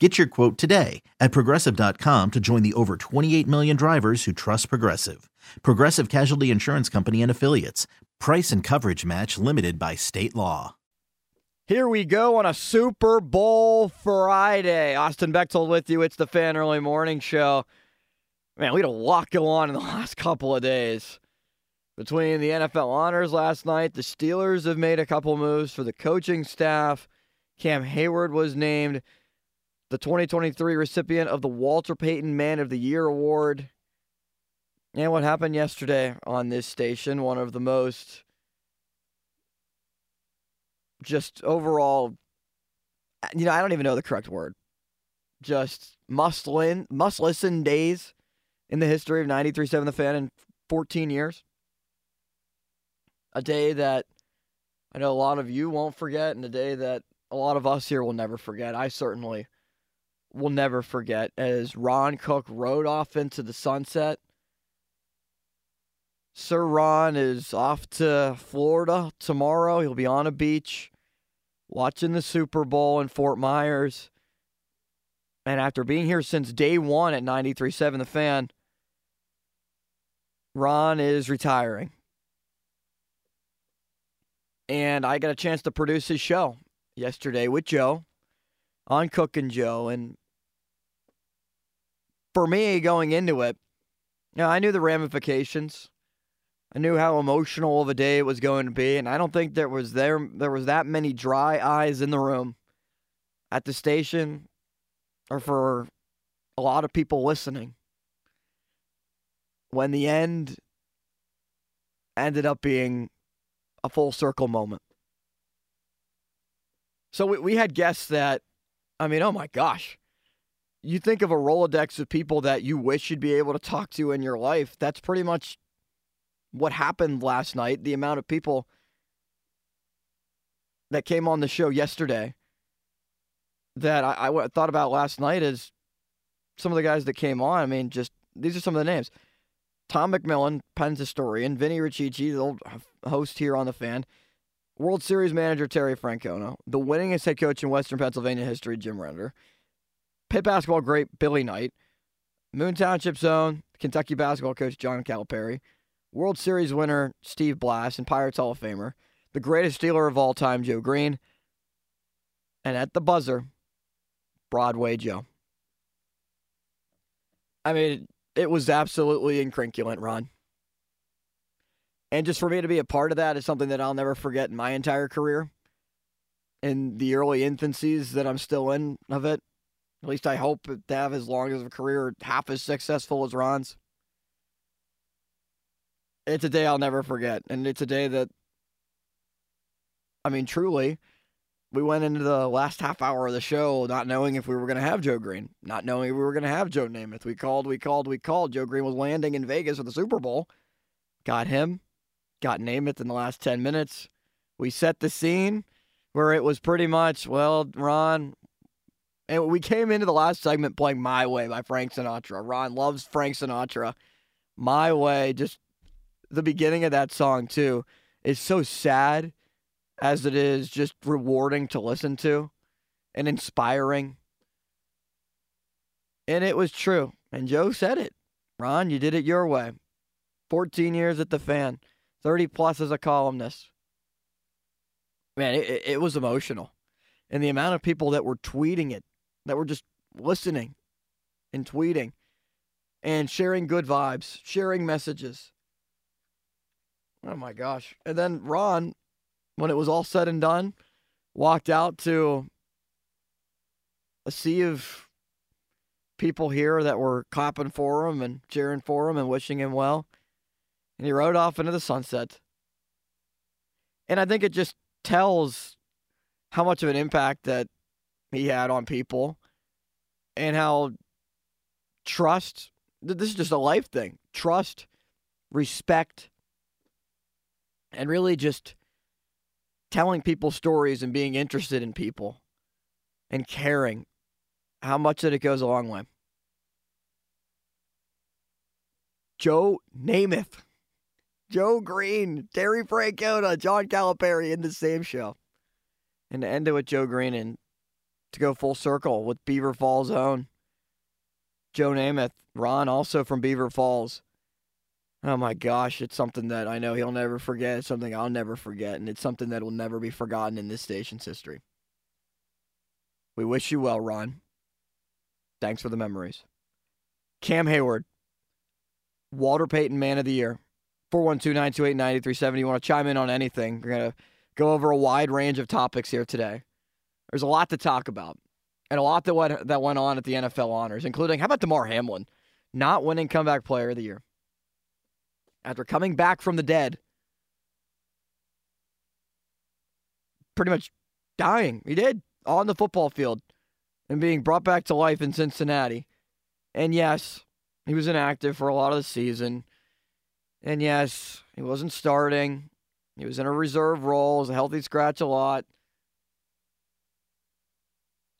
Get your quote today at progressive.com to join the over 28 million drivers who trust Progressive. Progressive Casualty Insurance Company and Affiliates. Price and coverage match limited by state law. Here we go on a Super Bowl Friday. Austin Bechtold with you. It's the Fan Early Morning Show. Man, we had a lot go on in the last couple of days. Between the NFL honors last night, the Steelers have made a couple moves for the coaching staff. Cam Heyward was named the 2023 recipient of the Walter Payton Man of the Year Award. And what happened yesterday on this station, one of the most just overall, you know, I don't even know the correct word. Just must listen, must listen days in the history of 93.7 The Fan in 14 years. A day that I know a lot of you won't forget, and a day that a lot of us here will never forget. I certainly will never forget as Ron Cook rode off into the sunset. Sir Ron is off to Florida tomorrow. He'll be on a beach watching the Super Bowl in Fort Myers. And after being here since day one at 93.7 The Fan, Ron is retiring. And I got a chance to produce his show yesterday with Joe on Cook and Joe. And for me going into it, you know, I knew the ramifications. I knew how emotional of a day it was going to be, and I don't think there was there there was that many dry eyes in the room at the station or for a lot of people listening when the end ended up being a full circle moment. So we, we had guests that, I mean, oh my gosh, you think of a Rolodex of people that you wish you'd be able to talk to in your life. That's pretty much what happened last night. The amount of people that came on the show yesterday that I, I thought about last night is some of the guys that came on. I mean, just these are some of the names. Tom McMillan, Pens historian, Vinny Richichi, the old host here on the fan, World Series manager Terry Francona, the winningest head coach in Western Pennsylvania history, Jim Render, Pitt basketball great Billy Knight, Moon Township Zone Kentucky basketball coach John Calipari, World Series winner Steve Blass, and Pirates Hall of Famer, the greatest Steeler of all time, Joe Greene, and at the buzzer, Broadway Joe. I mean, it was absolutely incrinculant, Ron. And just for me to be a part of that is something that I'll never forget in my entire career. In the early infancies that I'm still in of it, at least I hope to have as long as a career half as successful as Ron's. It's a day I'll never forget. And it's a day that, I mean, truly, we went into the last half hour of the show not knowing if we were going to have Joe Greene, not knowing if we were going to have Joe Namath. We called, we called, we called. Joe Greene was landing in Vegas for the Super Bowl. Got him, got Namath in the last 10 minutes. We set the scene where it was pretty much, well, Ron, and we came into the last segment playing My Way by Frank Sinatra. Ron loves Frank Sinatra. My Way, just the beginning of that song, too, is so sad as it is just rewarding to listen to and inspiring. And it was true. And Joe said it. Ron, you did it your way. 14 years at the fan, 30 plus as a columnist. Man, it, it was emotional. And the amount of people that were tweeting it that were just listening and tweeting and sharing good vibes, sharing messages. Oh my gosh. And then Ron, when it was all said and done, walked out to a sea of people here that were clapping for him and cheering for him and wishing him well. And he rode off into the sunset. And I think it just tells how much of an impact that he had on people and how trust this is just a life thing. Trust respect and really just telling people stories and being interested in people and caring how much that it goes a long way. Joe namath joe greene terry francona john calipari in the same show. And to end it with joe greene and to go full circle with beaver falls own joe namath ron also from beaver falls Oh my gosh, it's something that I know he'll never forget. It's something I'll never forget, and it's something that will never be forgotten in this station's history. We wish you well, Ron. Thanks for the memories. Cam Heyward, Walter Payton Man of the Year, 412 928 9370. You want to chime in on anything? We're going to go over a wide range of topics here today. There's a lot to talk about, and a lot that went, that went on at the NFL honors, including how about Damar Hamlin not winning comeback player of the year? after coming back from the dead, pretty much dying. He did on the football field and being brought back to life in Cincinnati. And yes, he was inactive for a lot of the season. And yes, he wasn't starting. He was in a reserve role, as a healthy scratch a lot.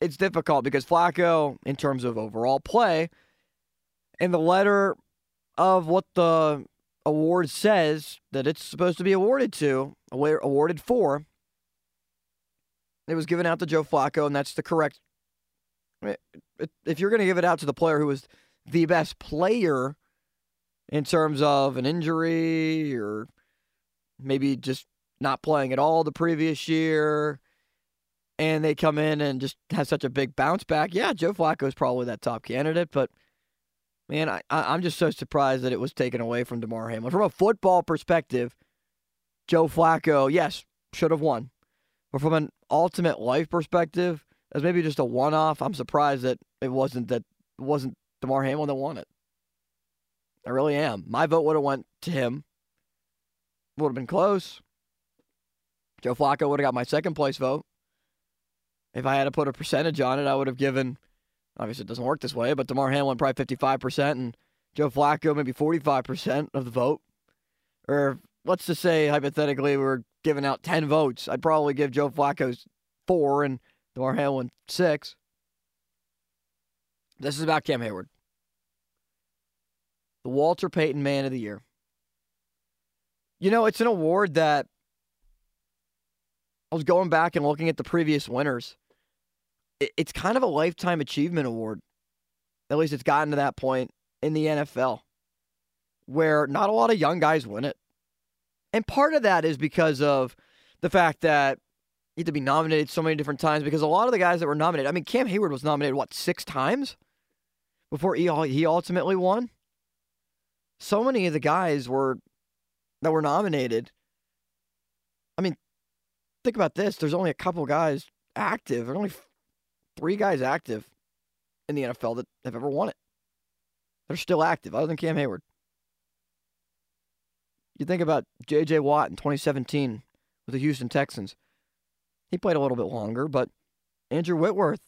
It's difficult because Flacco, in terms of overall play, and the letter of what the award says that it's supposed to be awarded to, awarded for, it was given out to Joe Flacco, and that's the correct. Eh, if you're going to give it out to the player who was the best player in terms of an injury or maybe just not playing at all the previous year, and they come in and just have such a big bounce back, yeah, Joe Flacco is probably that top candidate, but Man, I, I'm just so surprised that it was taken away from Damar Hamlin. From a football perspective, Joe Flacco, yes, should have won. But from an ultimate life perspective, as maybe just a one-off, I'm surprised that it wasn't that it wasn't Damar Hamlin that won it. I really am. My vote would have went to him. Would have been close. Joe Flacco would have got my second place vote. If I had to put a percentage on it, I would have given Obviously, it doesn't work this way, but Damar Hamlin probably 55%, and Joe Flacco maybe 45% of the vote. Or let's just say, hypothetically, we were giving out 10 votes. I'd probably give Joe Flacco's four and Damar Hamlin six. This is about Cam Heyward. The Walter Payton Man of the Year. You know, it's an award that I was going back and looking at the previous winners it's kind of a lifetime achievement award. At least it's gotten to that point in the NFL where not a lot of young guys win it. And part of that is because of the fact that you have to be nominated so many different times because a lot of the guys that were nominated, I mean, Cam Heyward was nominated, what, six times before he, he ultimately won? So many of the guys were that were nominated. I mean, think about this. There's only a couple guys active. There's only three guys active in the NFL that have ever won it. They're still active, other than Cam Heyward. You think about J.J. Watt in 2017 with the Houston Texans. He played a little bit longer, but Andrew Whitworth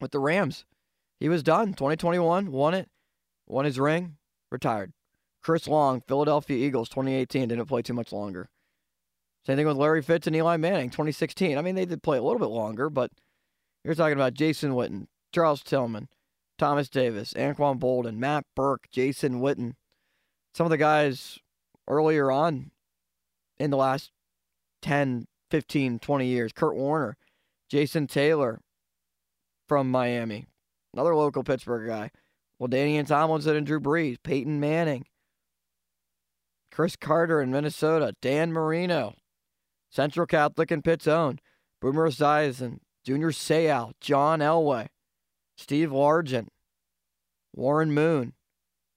with the Rams, he was done. 2021, won it, won his ring, retired. Chris Long, Philadelphia Eagles, 2018, didn't play too much longer. Same thing with Larry Fitz and Eli Manning, 2016. I mean, they did play a little bit longer, but you're talking about Jason Witten, Charles Tillman, Thomas Davis, Anquan Boldin, Matt Birk, Jason Witten. Some of the guys earlier on in the last 10, 15, 20 years. Kurt Warner, Jason Taylor from Miami, another local Pittsburgh guy. Well, LaDainian Tomlinson and Drew Brees, Peyton Manning, Cris Carter in Minnesota, Dan Marino, Central Catholic and Pitt's own, Boomer Esiason, Junior Seau, John Elway, Steve Largent, Warren Moon,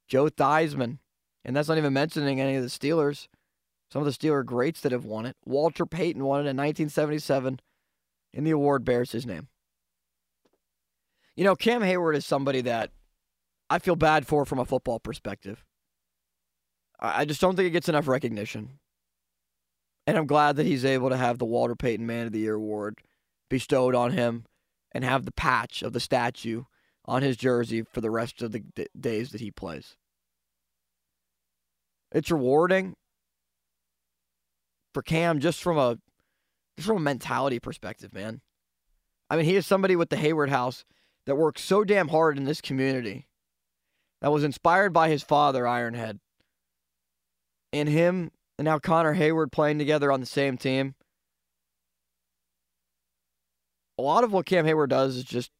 Joe Theismann, and that's not even mentioning any of the Steelers. Some of the Steeler greats that have won it. Walter Payton won it in 1977, and the award bears his name. You know, Cam Heyward is somebody that I feel bad for from a football perspective. I just don't think it gets enough recognition. And I'm glad that he's able to have the Walter Payton Man of the Year award bestowed on him and have the patch of the statue on his jersey for the rest of the d- days that he plays. It's rewarding for Cam just from a just from a mentality perspective, man. I mean, he is somebody with the Heyward House that works so damn hard in this community. That was inspired by his father, Ironhead. And him and now Connor Heyward playing together on the same team. A lot of what Cam Heyward does is just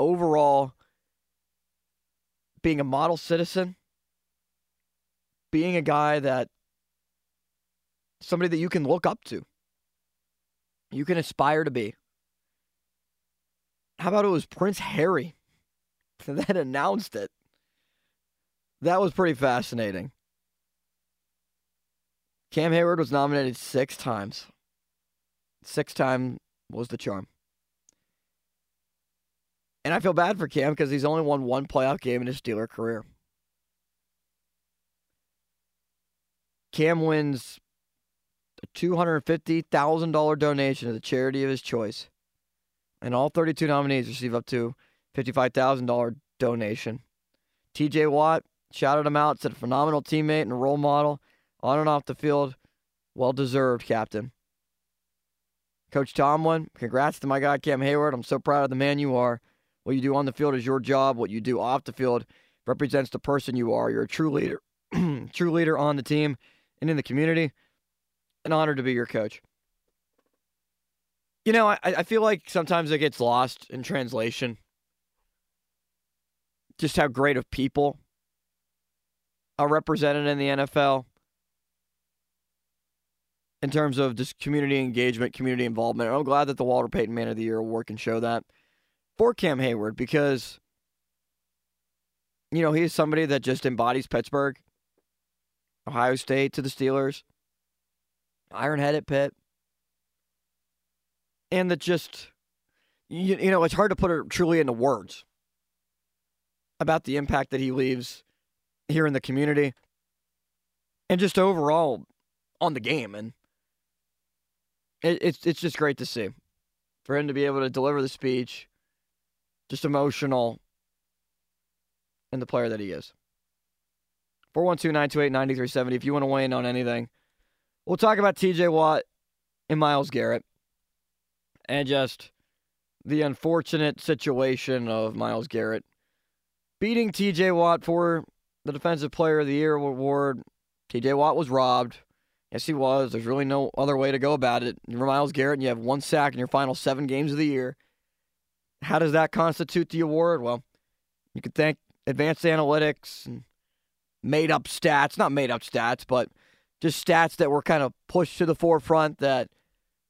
overall being a model citizen, being a guy that somebody that you can look up to, you can aspire to be. How about it was Prince Harry that announced it? That was pretty fascinating. Cam Heyward was nominated six times. Six time was the charm. And I feel bad for Cam because he's only won one playoff game in his Steeler career. Cam wins a $250,000 donation to the charity of his choice. And all 32 nominees receive up to $55,000 donation. TJ Watt shouted him out, said phenomenal teammate and role model on and off the field. Well deserved, Captain. Coach Tomlin, congrats to my guy Cam Heyward. I'm so proud of the man you are. What you do on the field is your job. What you do off the field represents the person you are. You're a true leader, true leader on the team and in the community. An honor to be your coach. You know, I, I feel like sometimes it gets lost in translation. Just how great of people are represented in the NFL in terms of just community engagement, community involvement. I'm glad that the Walter Payton Man of the Year award can show that for Cam Heyward because, you know, he's somebody that just embodies Pittsburgh, Ohio State to the Steelers, Ironhead at Pitt, and that just, you, you know, it's hard to put it truly into words about the impact that he leaves here in the community and just overall on the game. And it, it's it's just great to see for him to be able to deliver the speech, just emotional, and the player that he is. 412 928 9370. If you want to weigh in on anything, we'll talk about TJ Watt and Myles Garrett and just the unfortunate situation of Myles Garrett beating TJ Watt for the Defensive Player of the Year award. TJ Watt was robbed. Yes, he was. There's really no other way to go about it. You're Myles Garrett, and you have one sack in your final seven games of the year. How does that constitute the award? Well, you could thank advanced analytics and made up stats. Not made up stats, but just stats that were kind of pushed to the forefront that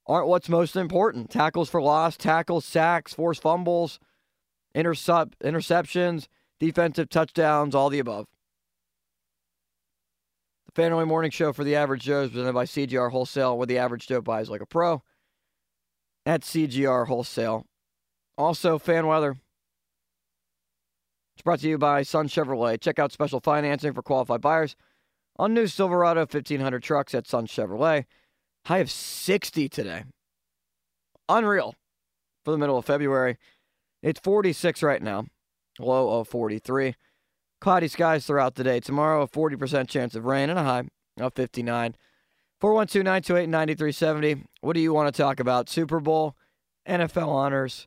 aren't what's most important. Tackles for loss, tackles, sacks, forced fumbles, intercept, interceptions, defensive touchdowns, all the above. The Fan Early Morning Show for the Average Joe is presented by CGR Wholesale, where the average Joe buys like a pro. At CGR Wholesale. Also, fan weather. It's brought to you by Sun Chevrolet. Check out special financing for qualified buyers on new Silverado 1500 trucks at Sun Chevrolet. High of 60 today. Unreal for the middle of February. It's 46 right now, low of 43. Cloudy skies throughout the day. Tomorrow, a 40% chance of rain and a high of 59. 412 928 9370. What do you want to talk about? Super Bowl, NFL honors,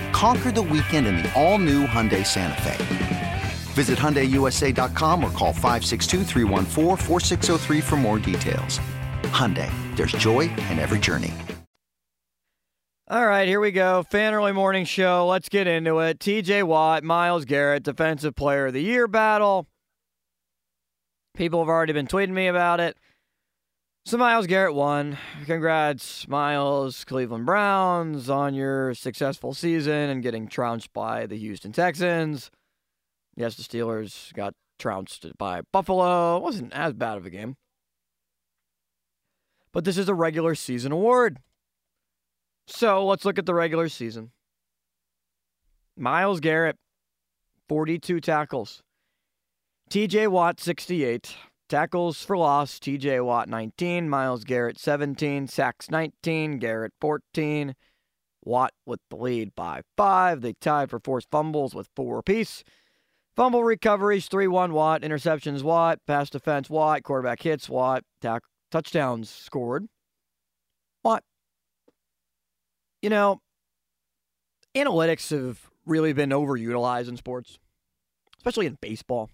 Conquer the weekend in the all new Hyundai Santa Fe. Visit HyundaiUSA.com or call 562 for more details. Hyundai, there's joy in every journey. All right, here we go. Fan Early Morning Show. Let's get into it. TJ Watt, Myles Garrett, Defensive Player of the Year battle. People have already been tweeting me about it. So Myles Garrett won. Congrats, Myles, Cleveland Browns, on your successful season and getting trounced by the Houston Texans. Yes, the Steelers got trounced by Buffalo. It wasn't as bad of a game. But this is a regular season award. So let's look at the regular season. Myles Garrett, 42 tackles. TJ Watt, 68. Tackles for loss, TJ Watt, 19. Myles Garrett, 17. Sacks, 19. Garrett, 14. Watt with the lead by five. They tied for forced fumbles with four apiece. Fumble recoveries, 3 1 Watt. Interceptions, Watt. Pass defense, Watt. Quarterback hits, Watt. Tack- touchdowns scored, Watt. You know, analytics have really been overutilized in sports, especially in baseball.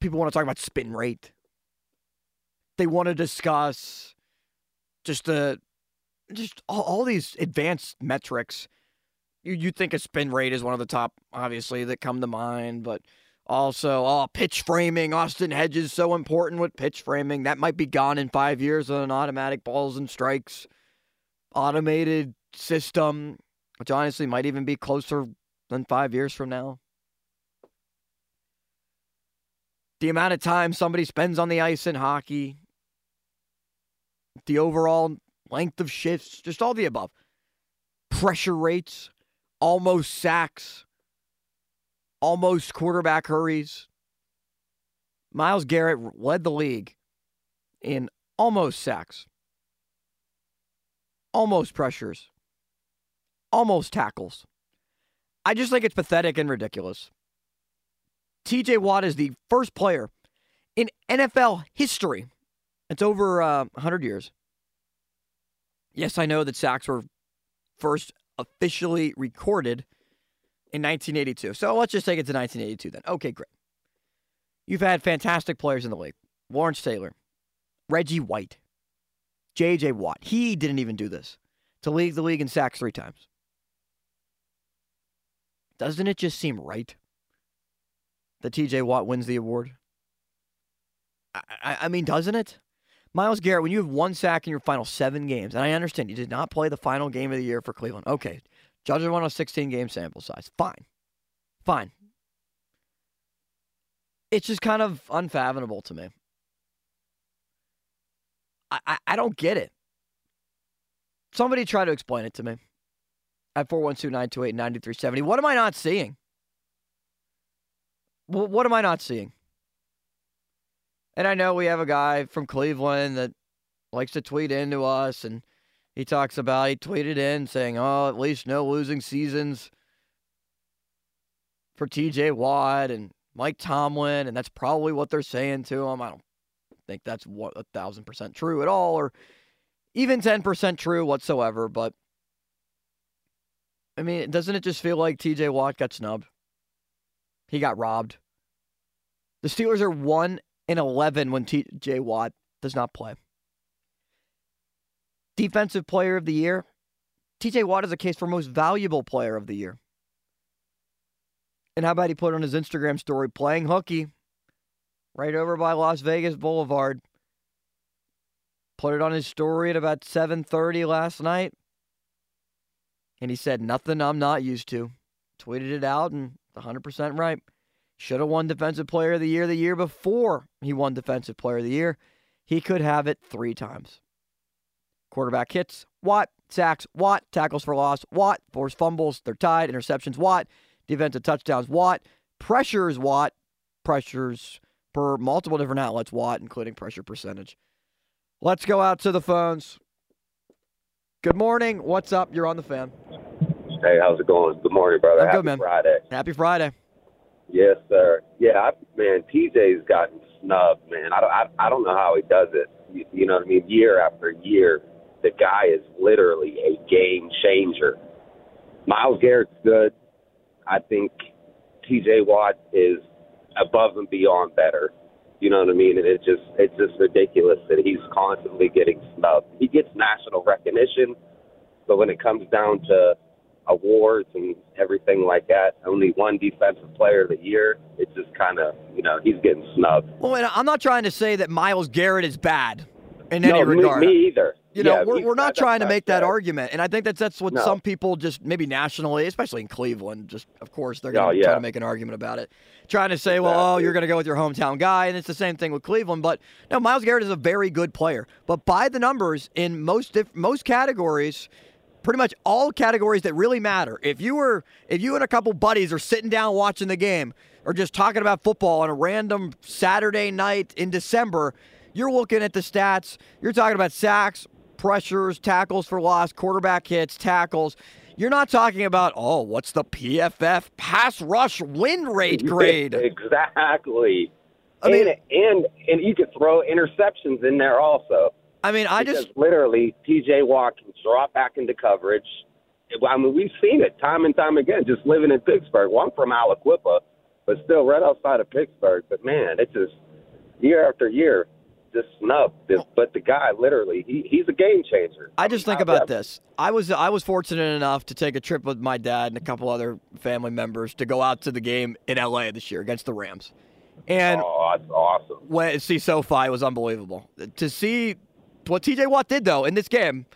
People want to talk about spin rate. They want to discuss just the just all, all these advanced metrics you you think a spin rate is one of the top, obviously, that come to mind, but also, oh, pitch framing. Austin Hedges so important with pitch framing. That might be gone in five years on an automatic balls and strikes automated system, which honestly might even be closer than five years from now. The amount of time somebody spends on the ice in hockey, the overall length of shifts, just all the above. Pressure rates, almost sacks, almost quarterback hurries. Myles Garrett led the league in almost sacks, almost pressures, almost tackles. I just think it's pathetic and ridiculous. TJ Watt is the first player in NFL history. It's over uh, 100 years. Yes, I know that sacks were first officially recorded in 1982. So let's just take it to 1982 then. Okay, great. You've had fantastic players in the league Lawrence Taylor, Reggie White, J.J. Watt. He didn't even do this to lead the league in sacks three times. Doesn't it just seem right that T.J. Watt wins the award? I, I, I mean, doesn't it? Myles Garrett, when you have one sack in your final seven games, and I understand you did not play the final game of the year for Cleveland. Okay. Judging one on a 16 game sample size. Fine. Fine. It's just kind of unfathomable to me. I, I, I don't get it. Somebody try to explain it to me at 412 928 9370. What am I not seeing? What am I not seeing? And I know we have a guy from Cleveland that likes to tweet into us, and he talks about, he tweeted in saying, oh, at least no losing seasons for TJ Watt and Mike Tomlin, and that's probably what they're saying to him. I don't think that's what a thousand percent true at all, or even 10% true whatsoever, but I mean, doesn't it just feel like TJ Watt got snubbed? He got robbed. The Steelers are one in 11 when TJ Watt does not play. Defensive player of the year. TJ Watt is a case for most valuable player of the year. And how about he put on his Instagram story playing hooky right over by Las Vegas Boulevard? put it on his story at about 7:30 last night. And he said nothing I'm not used to. Tweeted it out and 100% right. Should have won defensive player of the year the year before he won defensive player of the year. He could have it 3 times. Quarterback hits, Watt, sacks, Watt, tackles for loss, Watt, forced fumbles, they're tied, interceptions, Watt, defensive touchdowns, Watt, pressures, Watt, pressures per multiple different outlets, Watt, including pressure percentage. Let's go out to the phones. Good morning. What's up? You're on the fan. Hey, how's it going? Good morning, brother. I'm Happy good, man. Friday. Happy Friday. Yes, sir. Yeah, I, man, TJ's gotten snubbed, man. I don't, I, I don't know how he does it. You, you know what I mean? Year after year, the guy is literally a game changer. Myles Garrett's good. I think TJ Watt is above and beyond better. You know what I mean? And it's just it's just ridiculous that he's constantly getting snubbed. He gets national recognition, but when it comes down to awards and everything like that, only one defensive player of the year, it's just kind of, you know, he's getting snubbed. Well, and I'm not trying to say that Myles Garrett is bad in no, any me, regard. me either. You know, Yeah, we're, we're not trying to make that fair. argument, and I think that's that's what No. some people just maybe nationally, especially in Cleveland, just of course they're Oh, going to try yeah. to make an argument about it, trying to say, well, oh, you're going to go with your hometown guy, and it's the same thing with Cleveland. But no, Myles Garrett is a very good player, but by the numbers in most diff- most categories. Pretty much all categories that really matter. If you were, if you and a couple buddies are sitting down watching the game, or just talking about football on a random Saturday night in December, you're looking at the stats. You're talking about sacks, pressures, tackles for loss, quarterback hits, tackles. You're not talking about, oh, what's the PFF pass rush win rate grade? exactly. I mean- and, and and you could throw interceptions in there also. I mean, I just, literally TJ can drop back into coverage. I mean, we've seen it time and time again. Just living in Pittsburgh. Well, I'm from Aliquippa, but still right outside of Pittsburgh. But man, it's just year after year, just snubbed. But the guy, literally, he, he's a game changer. I just think about this. I was I was fortunate enough to take a trip with my dad and a couple other family members to go out to the game in LA this year against the Rams. And Oh, that's awesome. when see SoFi was unbelievable. To see what TJ Watt did though in this game,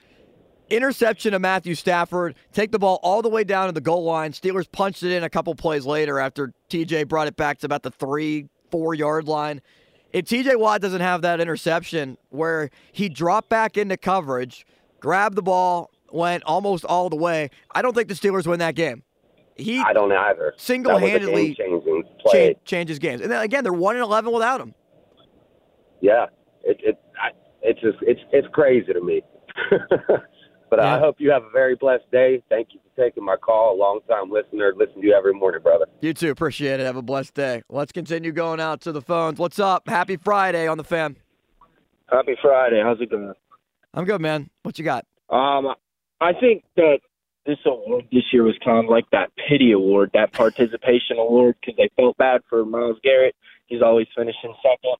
interception of Matthew Stafford, take the ball all the way down to the goal line. Steelers punched it in a couple plays later after TJ brought it back to about the three, four yard line. If TJ Watt doesn't have that interception where he dropped back into coverage, grabbed the ball, went almost all the way, I don't think the Steelers win that game. He I don't either. Single-handedly that was a game-changing play. cha- changes games. And then again, they're 1 and 11 without him. Yeah, it it I, it's just it's it's crazy to me. but Yeah. I hope you have a very blessed day. Thank you for taking my call. A long time listener, listen to you every morning, brother. You too. Appreciate it. Have a blessed day. Let's continue going out to the phones. What's up? Happy Friday on the fam. Happy Friday. How's it going? I'm good, man. What you got? Um, I think that this award this year was kind of like that pity award, that participation award, because they felt bad for Myles Garrett. He's always finishing second.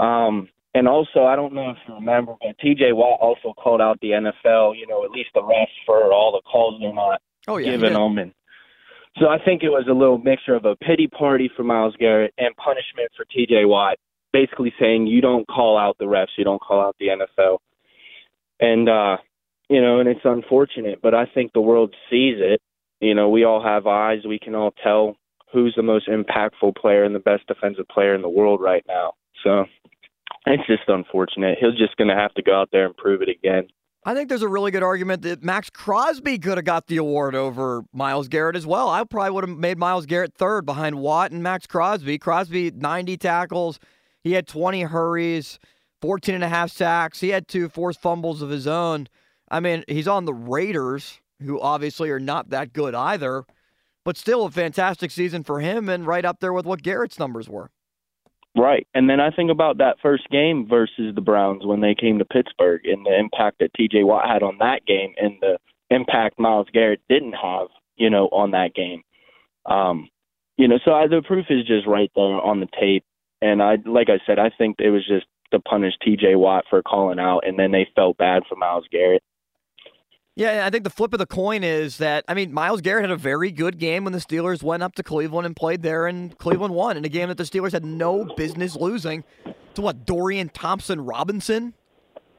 Um, and also, I don't know if you remember, but T.J. Watt also called out the NFL. You know, at least the refs for all the calls they're not Oh yeah. giving them. And so I think it was a little mixture of a pity party for Myles Garrett and punishment for T.J. Watt, basically saying you don't call out the refs, you don't call out the NFL. And uh, you know, and it's unfortunate, but I think the world sees it. You know, we all have eyes. We can all tell who's the most impactful player and the best defensive player in the world right now. So it's just unfortunate. He's just going to have to go out there and prove it again. I think there's a really good argument that Maxx Crosby could have got the award over Myles Garrett as well. I probably would have made Myles Garrett third behind Watt and Maxx Crosby. Crosby 90 tackles, he had 20 hurries, 14 and a half sacks. He had two forced fumbles of his own. I mean, he's on the Raiders, who obviously are not that good either, but still a fantastic season for him and right up there with what Garrett's numbers were. Right. And then I think about that first game versus the Browns when they came to Pittsburgh and the impact that TJ Watt had on that game and the impact Myles Garrett didn't have, you know, on that game. Um, you know, so I, the proof is just right there on the tape. And I, like I said, I think it was just to punish TJ Watt for calling out, and then they felt bad for Myles Garrett. Yeah, I think the flip of the coin is that I mean Myles Garrett had a very good game when the Steelers went up to Cleveland and played there, and Cleveland won in a game that the Steelers had no business losing to what Dorian Thompson Robinson.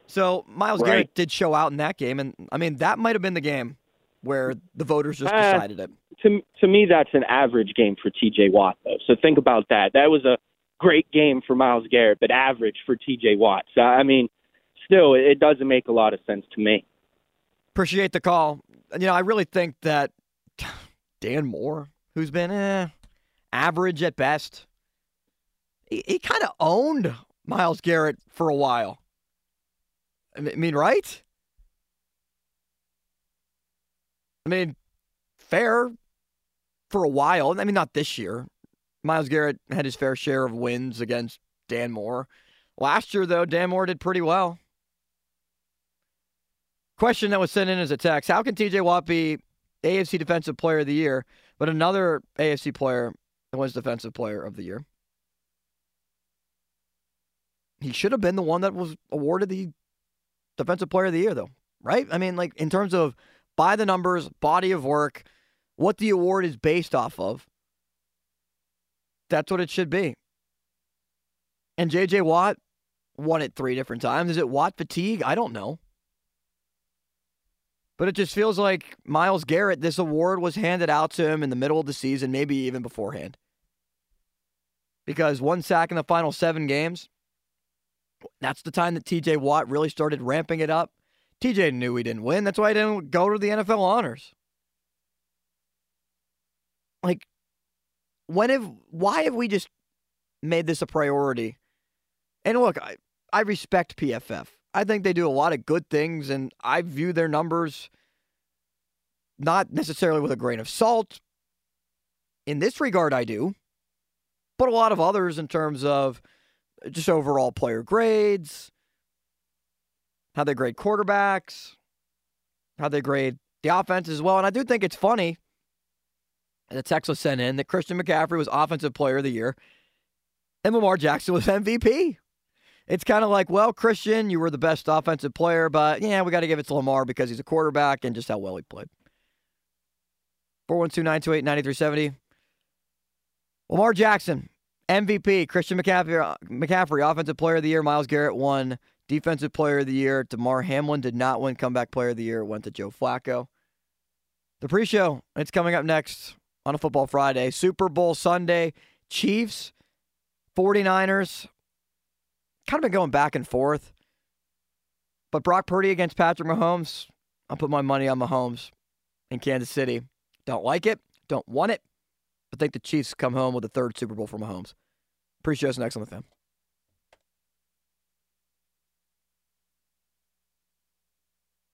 So Myles Right. Garrett did show out in that game, and I mean that might have been the game where the voters just Uh, decided it. To to me, that's an average game for T.J. Watt, though. So think about that. That was a great game for Myles Garrett, but average for T.J. Watt. So I mean, still, it doesn't make a lot of sense to me. Appreciate the call. You know, I really think that Dan Moore, who's been eh, average at best, he, he kind of owned Myles Garrett for a while. I mean- I mean, right? I mean, fair for a while. I mean, not this year. Myles Garrett had his fair share of wins against Dan Moore. Last year, though, Dan Moore did pretty well. Question that was sent in as a text How can TJ Watt be AFC Defensive Player of the Year, but another AFC player was Defensive Player of the Year? He should have been the one that was awarded the Defensive Player of the Year, though, right? I mean, like in terms of by the numbers, body of work, what the award is based off of, that's what it should be. And JJ Watt won it three different times. Is it Watt fatigue? I don't know. But it just feels like Myles Garrett, this award was handed out to him in the middle of the season, maybe even beforehand. Because one sack in the final seven games, that's the time that TJ Watt really started ramping it up. TJ knew he didn't win. That's why he didn't go to the NFL honors. Like, when have, why have we just made this a priority? And look, I, I respect PFF. I think they do a lot of good things, and I view their numbers not necessarily with a grain of salt. In this regard, I do, but a lot of others in terms of just overall player grades, how they grade quarterbacks, how they grade the offense as well. And I do think it's funny that text was sent in that Christian McCaffrey was Offensive Player of the Year and Lamar Jackson was MVP. It's kind of like, well, Christian, you were the best offensive player, but yeah, we got to give it to Lamar because he's a quarterback and just how well he played. 412 928 9370. Lamar Jackson, MVP. Christian McCaffrey, McCaffrey, Offensive Player of the Year. Myles Garrett won Defensive Player of the Year. Damar Hamlin did not win Comeback Player of the Year. It went to Joe Flacco. The pre show, it's coming up next on a Football Friday. Super Bowl Sunday. Chiefs, 49ers. Kind of been going back and forth. But Brock Purdy against Patrick Mahomes, I'll put my money on Mahomes in Kansas City. Don't like it, don't want it, but think the Chiefs come home with a third Super Bowl for Mahomes. Appreciate us next on the fan.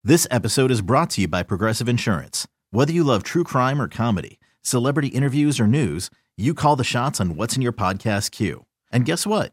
This episode is brought to you by Progressive Insurance. Whether you love true crime or comedy, celebrity interviews or news, you call the shots on what's in your podcast queue. And guess what?